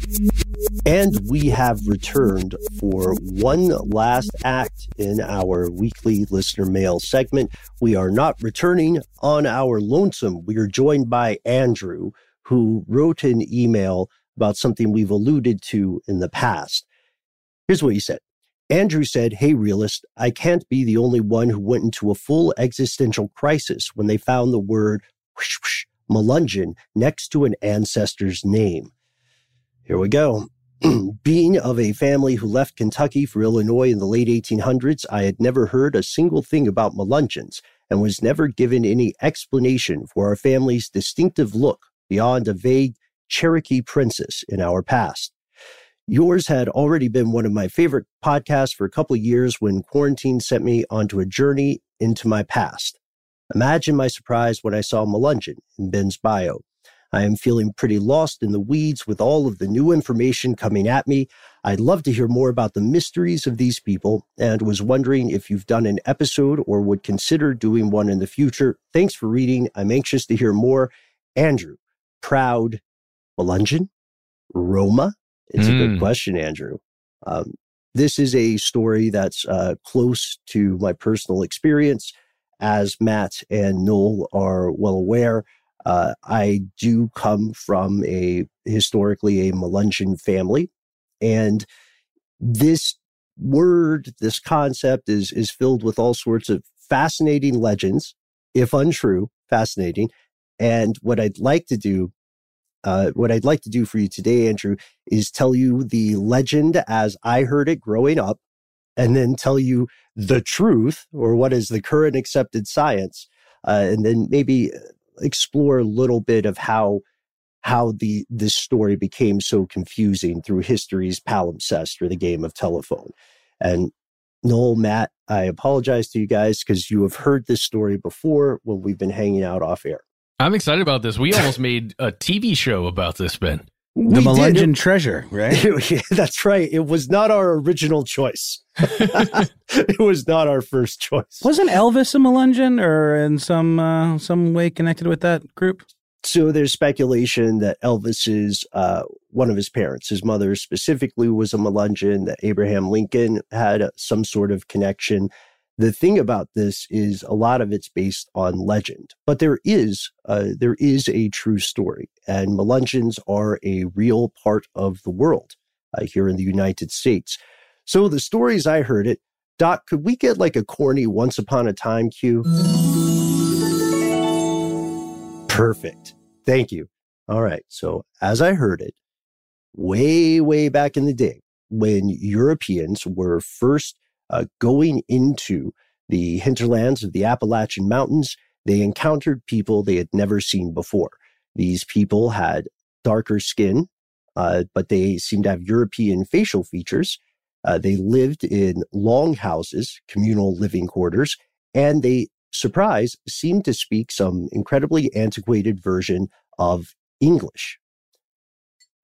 Speaker 4: And we have returned for one last act in our weekly listener mail segment. We are not returning on our lonesome. We are joined by Andrew, who wrote an email about something we've alluded to in the past. Here's what he said. Andrew said, Hey, realist, I can't be the only one who went into a full existential crisis when they found the word whoosh, whoosh, Melungeon next to an ancestor's name. Here we go. [clears throat] Being of a family who left Kentucky for Illinois in the late 1800s, I had never heard a single thing about Melungeons and was never given any explanation for our family's distinctive look beyond a vague Cherokee princess in our past. Yours had already been one of my favorite podcasts for a couple years when quarantine sent me onto a journey into my past. Imagine my surprise when I saw Melungeon in Ben's bio. I am feeling pretty lost in the weeds with all of the new information coming at me. I'd love to hear more about the mysteries of these people and was wondering if you've done an episode or would consider doing one in the future. Thanks for reading. I'm anxious to hear more. Andrew, proud Melungeon? Roma? It's mm. a good hmm. question, Andrew. Um, this is a story that's uh, close to my personal experience as Matt and Noel are well aware, uh, I do come from a historically a Melungeon family, and this word, this concept is is filled with all sorts of fascinating legends, if untrue, fascinating. And what I'd like to do, uh, what I'd like to do for you today, Andrew, is tell you the legend as I heard it growing up, and then tell you the truth or what is the current accepted science, uh, and then maybe uh, explore a little bit of how how the this story became so confusing through history's palimpsest or the game of telephone. And Noel, Matt, I apologize to you guys because you have heard this story before when we've been hanging out off air.
Speaker 3: I'm excited about this. We almost made a TV show about this, Ben
Speaker 2: the Melungeon treasure, right? [laughs]
Speaker 4: That's right. It was not our original choice. [laughs] it was not our first choice.
Speaker 2: Wasn't Elvis a Melungeon or in some uh, some way connected with that group?
Speaker 4: So there's speculation that Elvis's uh, one of his parents, his mother specifically, was a Melungeon. That Abraham Lincoln had some sort of connection. The thing about this is a lot of it's based on legend, but there is uh, there is a true story, and Melungeons are a real part of the world uh, here in the United States. So the stories I heard it, Doc, could we get like a corny "Once Upon a Time" cue? Perfect. Thank you. All right. So as I heard it, way way back in the day, when Europeans were first uh, going into the hinterlands of the Appalachian Mountains, they encountered people they had never seen before. These people had darker skin, uh, but they seemed to have European facial features. Uh, they lived in long houses, communal living quarters, and they, surprise, seemed to speak some incredibly antiquated version of English.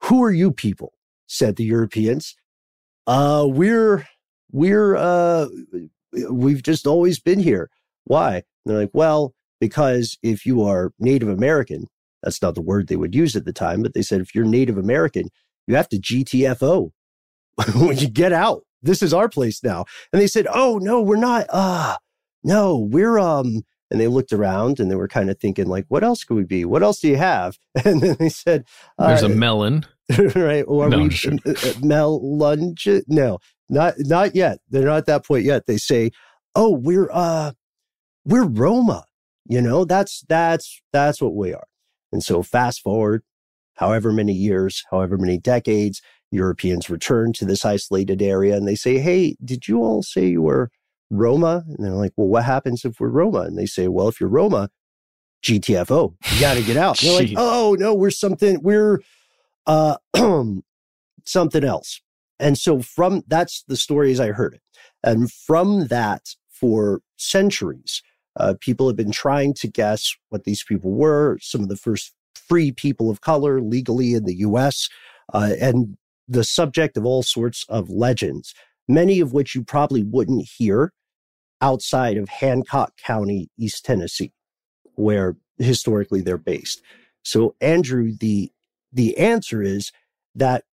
Speaker 4: Who are you people? said the Europeans. Uh, we're we're uh we've just always been here. Why? And they're like, well, because if you are Native American, that's not the word they would use at the time, but they said if you're Native American, you have to GTFO [laughs] when you get out. This is our place now. And they said, oh no, we're not. Ah, uh, no, we're um. And they looked around and they were kind of thinking, like, what else could we be? What else do you have? [laughs] And then they said,
Speaker 3: uh, "There's a melon." [laughs]
Speaker 4: right? Or no, we, sure. Uh, uh, melunge? No, not not yet. They're not at that point yet. They say, "Oh, we're uh we're Roma." You know, that's that's that's what we are. And so fast forward however many years, however many decades, Europeans return to this isolated area and they say, Hey, did you all say you were Roma? And they're like, Well, what happens if we're Roma? And they say, Well, if you're Roma, GTFO, you got to get out. they're like, [laughs] Oh, no, we're something, we're uh, [clears throat] something else. And so from that's the stories I heard it. And from that, for centuries, uh, people have been trying to guess what these people were, some of the first free people of color legally in the US, uh, and the subject of all sorts of legends, many of which you probably wouldn't hear outside of Hancock County, East Tennessee, where historically they're based. So, Andrew, the the answer is that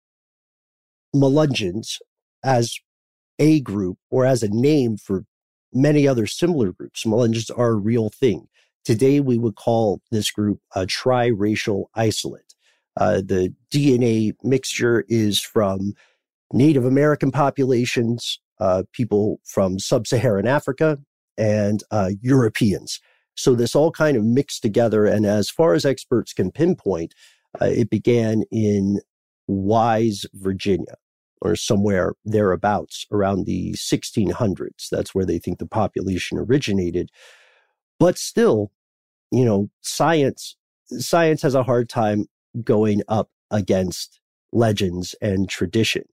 Speaker 4: Melungeons, as a group or as a name for many other similar groups, Melungeons are a real thing. Today, we would call this group a triracial isolate. Uh, the DNA mixture is from Native American populations, uh, people from sub Saharan Africa, and uh, Europeans. So this all kind of mixed together. And as far as experts can pinpoint, uh, it began in Wise, Virginia, or somewhere thereabouts around the 1600s. That's where they think the population originated. But still, you know, science science has a hard time going up against legends and tradition.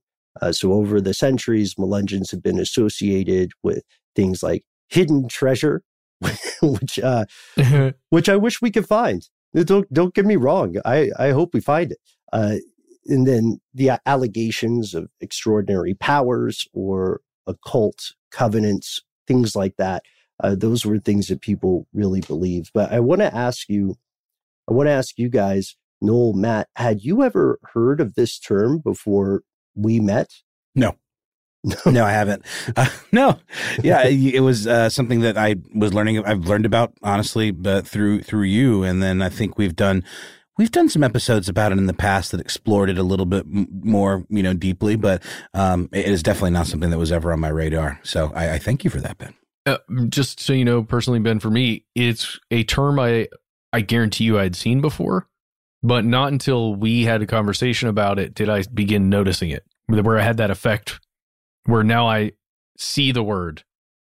Speaker 4: Uh, so over the centuries, Melungeons have been associated with things like hidden treasure, [laughs] which uh, [laughs] which I wish we could find. Don't don't get me wrong. I I hope we find it. Uh, and then the allegations of extraordinary powers or occult covenants, things like that. Uh, those were things that people really believed. But I want to ask you, I want to ask you guys, Noel, Matt, had you ever heard of this term before we met?
Speaker 2: No. [laughs] no, I haven't. Uh, [laughs] no, yeah, it was uh, something that I was learning. I've learned about honestly, but through through you, and then I think we've done we've done some episodes about it in the past that explored it a little bit more, you know, deeply. But um, it is definitely not something that was ever on my radar. So I, I thank you for that, Ben.
Speaker 3: Uh, just so you know, personally, Ben, for me, it's a term I I guarantee you I'd seen before but not until we had a conversation about it did I begin noticing it, where I had that effect where now I see the word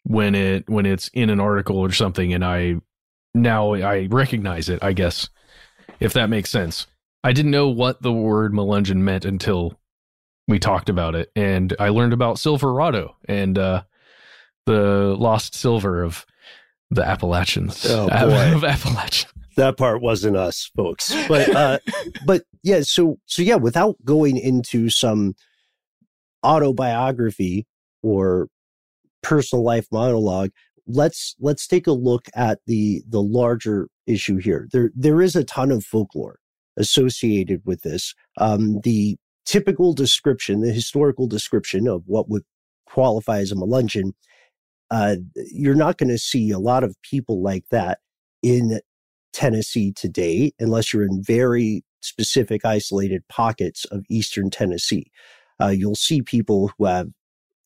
Speaker 3: when it when it's in an article or something, and I now I recognize it. I guess if that makes sense. I didn't know what the word Melungeon meant until we talked about it, and I learned about Silverado and uh, the lost silver of the Appalachians.
Speaker 4: Oh, [laughs] boy. of Appalachian that part wasn't us folks but uh [laughs] but yeah so so yeah without going into some autobiography or personal life monologue let's let's take a look at the the larger issue here there there is a ton of folklore associated with this um the typical description the historical description of what would qualify as a melungeon uh, you're not going to see a lot of people like that in Tennessee today, unless you're in very specific isolated pockets of Eastern Tennessee. Uh, you'll see people who have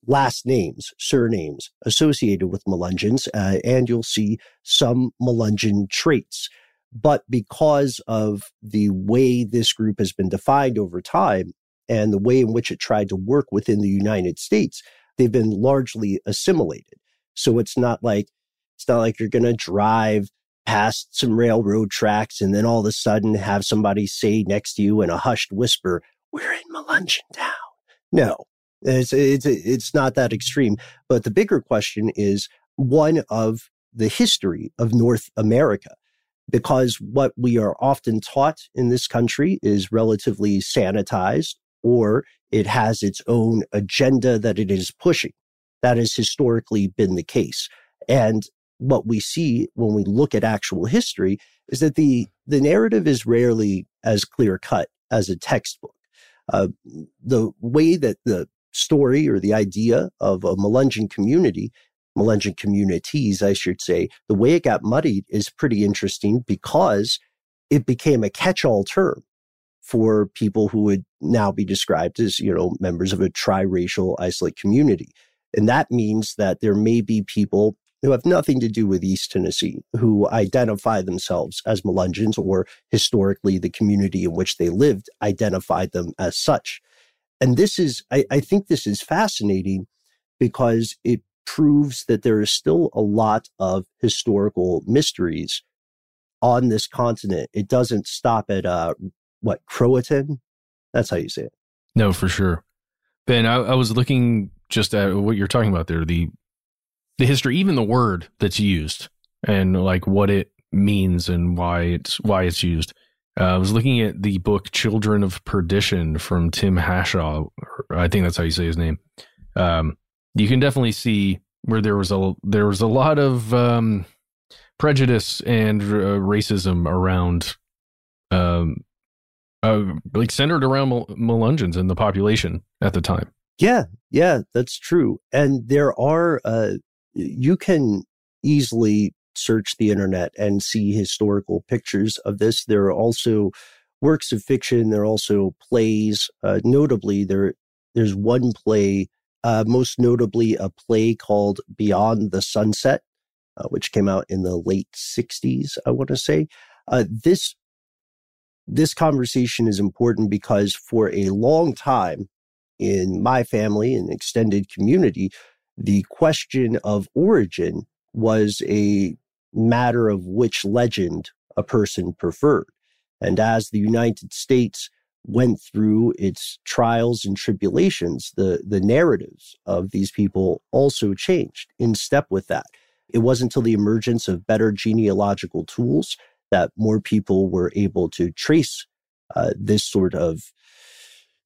Speaker 4: last names, surnames associated with Melungeons, uh, and you'll see some Melungeon traits. But because of the way this group has been defined over time and the way in which it tried to work within the United States, they've been largely assimilated. So it's not like it's not like you're going to drive past some railroad tracks and then all of a sudden have somebody say next to you in a hushed whisper, we're in Melungeon Town. No, it's, it's, it's not that extreme. But the bigger question is one of the history of North America. Because what we are often taught in this country is relatively sanitized or it has its own agenda that it is pushing. That has historically been the case. And what we see when we look at actual history is that the the narrative is rarely as clear cut as a textbook. Uh, the way that the story or the idea of a Melungeon community, Melungeon communities, I should say, the way it got muddied is pretty interesting because it became a catch-all term for people who would now be described as, you know, members of a triracial isolate community. And that means that there may be people who have nothing to do with East Tennessee, who identify themselves as Melungeons, or historically the community in which they lived identified them as such. And this is, I, I think this is fascinating because it proves that there is still a lot of historical mysteries on this continent. It doesn't stop at, uh, what, Croatan? That's how you say it.
Speaker 3: No, for sure. Ben, I, I was looking just at what you're talking about there, the the history, even the word that's used and like what it means and why it's why it's used. Uh, I was looking at the book Children of Perdition from Tim Hashaw. I think that's how you say his name. Um, you can definitely see where there was a there was a lot of um, prejudice and uh, racism around, um, uh, like centered around Melungeons in the population at the time.
Speaker 4: Yeah, yeah, that's true. And there are uh, you can easily search the internet and see historical pictures of this. There are also works of fiction. There are also plays. Uh, notably, there there's one play, uh, most notably a play called Beyond the Sunset, uh, which came out in the late '60s. I want to say uh, this this conversation is important because for a long time in my family and extended community, the question of origin was a matter of which legend a person preferred. And as the United States went through its trials and tribulations, the, the narratives of these people also changed in step with that. It wasn't until the emergence of better genealogical tools that more people were able to trace uh, this sort of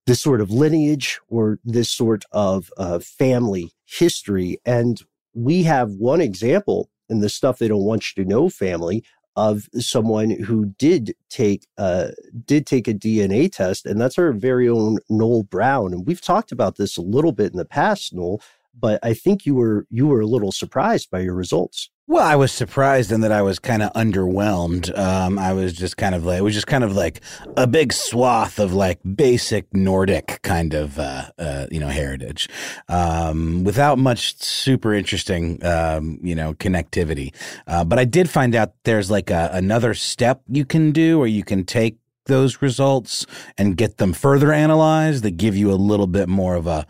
Speaker 4: this sort of lineage or this sort of uh, family history. And we have one example in the stuff they don't want you to know family of someone who did take uh, did take a DNA test, and that's our very own Noel Brown. And we've talked about this a little bit in the past, Noel but I think you were you were a little surprised by your results.
Speaker 2: Well, I was surprised in that I was kind of underwhelmed. Um, I was just kind of like, it was just kind of like a big swath of like basic Nordic kind of, uh, uh, you know, heritage, um, without much super interesting, um, you know, connectivity. Uh, but I did find out there's like a, another step you can do or you can take those results and get them further analyzed that give you a little bit more of a,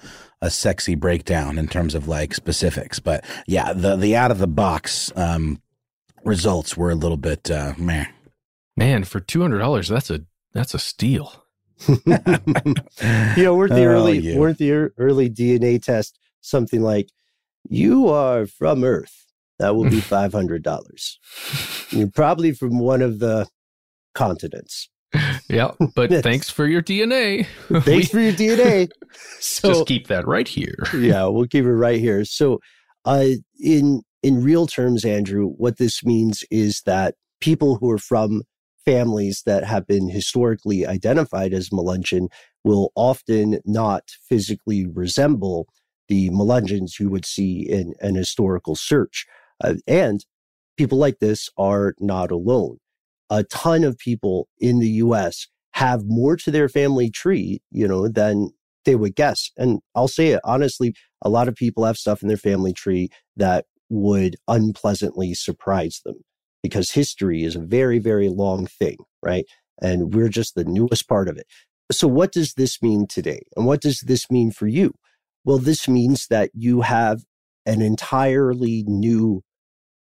Speaker 2: a sexy breakdown in terms of like specifics. But yeah, the the out of the box um, results were a little bit uh, meh.
Speaker 3: Man, for two hundred dollars, that's a that's a steal. [laughs]
Speaker 4: you know, weren't the oh, early you. weren't the early DNA test something like you are from Earth? That will be [laughs] five hundred dollars. You're probably from one of the continents [laughs]
Speaker 3: yeah, but thanks for your DNA. [laughs]
Speaker 4: Thanks we, for your DNA. [laughs]
Speaker 3: So just keep that right here.
Speaker 4: yeah, we'll keep it right here. So, uh, in in real terms, Andrew, what this means is that people who are from families that have been historically identified as Melungeon will often not physically resemble the Melungeons you would see in an historical search. Uh, and people like this are not alone a ton of people in the US have more to their family tree, you know, than they would guess. And I'll say it honestly, a lot of people have stuff in their family tree that would unpleasantly surprise them because history is a very, very long thing, right? And we're just the newest part of it. So, what does this mean today? And what does this mean for you? Well, this means that you have an entirely new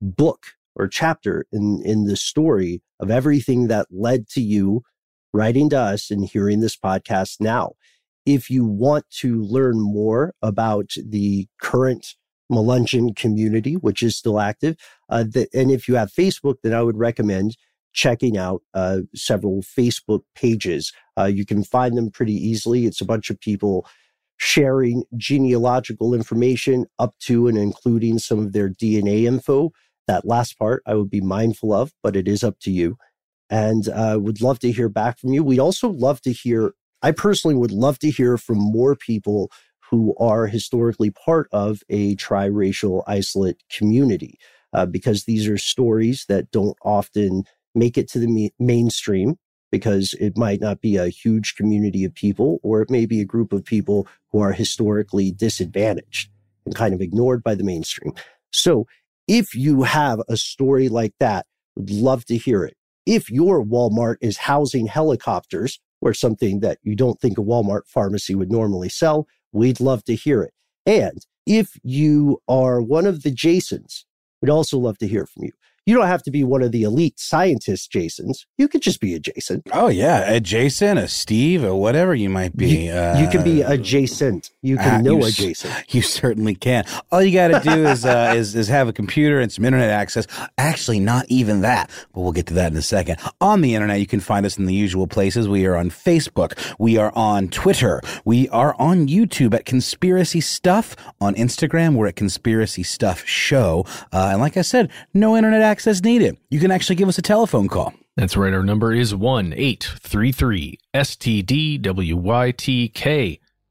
Speaker 4: book or chapter in, in the story of everything that led to you writing to us and hearing this podcast now. If you want to learn more about the current Melungeon community, which is still active, uh, the, and if you have Facebook, then I would recommend checking out uh, several Facebook pages. Uh, you can find them pretty easily. It's a bunch of people sharing genealogical information up to and including some of their DNA info. That last part I would be mindful of, but it is up to you. And uh, would love to hear back from you. We'd also love to hear, I personally would love to hear from more people who are historically part of a triracial isolate community, uh, because these are stories that don't often make it to the me- mainstream because it might not be a huge community of people, or it may be a group of people who are historically disadvantaged and kind of ignored by the mainstream. So If you have a story like that, would love to hear it. If your Walmart is housing helicopters or something that you don't think a Walmart pharmacy would normally sell, we'd love to hear it. And if you are one of the Jasons, we'd also love to hear from you. You don't have to be one of the elite scientists, Jasons. You could just be a Jason.
Speaker 2: Oh yeah, a Jason, a Steve, or whatever you might be.
Speaker 4: You, uh, you can be adjacent. You can uh, know you, adjacent. [laughs]
Speaker 2: You certainly can. All you got to do is, uh, is is have a computer and some internet access. Actually, not even that, but we'll get to that in a second. On the internet, you can find us in the usual places. We are on Facebook. We are on Twitter. We are on YouTube at Conspiracy Stuff. On Instagram, we're at Conspiracy Stuff Show. Uh, and like I said, no internet access access needed. You can actually give us a telephone call.
Speaker 3: That's right. Our number is 1 833 STDWYTK.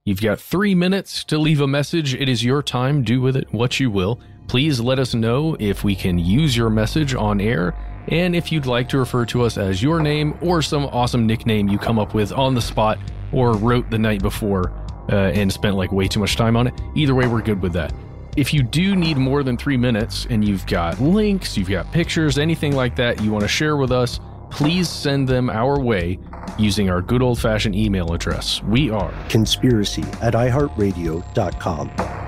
Speaker 3: You've got three minutes to leave a message. It is your time. Do with it what you will. Please let us know if we can use your message on air and if you'd like to refer to us as your name or some awesome nickname you come up with on the spot or wrote the night before uh, and spent like way too much time on it. Either way, we're good with that if you do need more than three minutes and you've got links, you've got pictures, anything like that you want to share with us, please send them our way using our good old fashioned email address. We are
Speaker 4: conspiracy at iheartradio.com.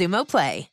Speaker 9: Xumo Play.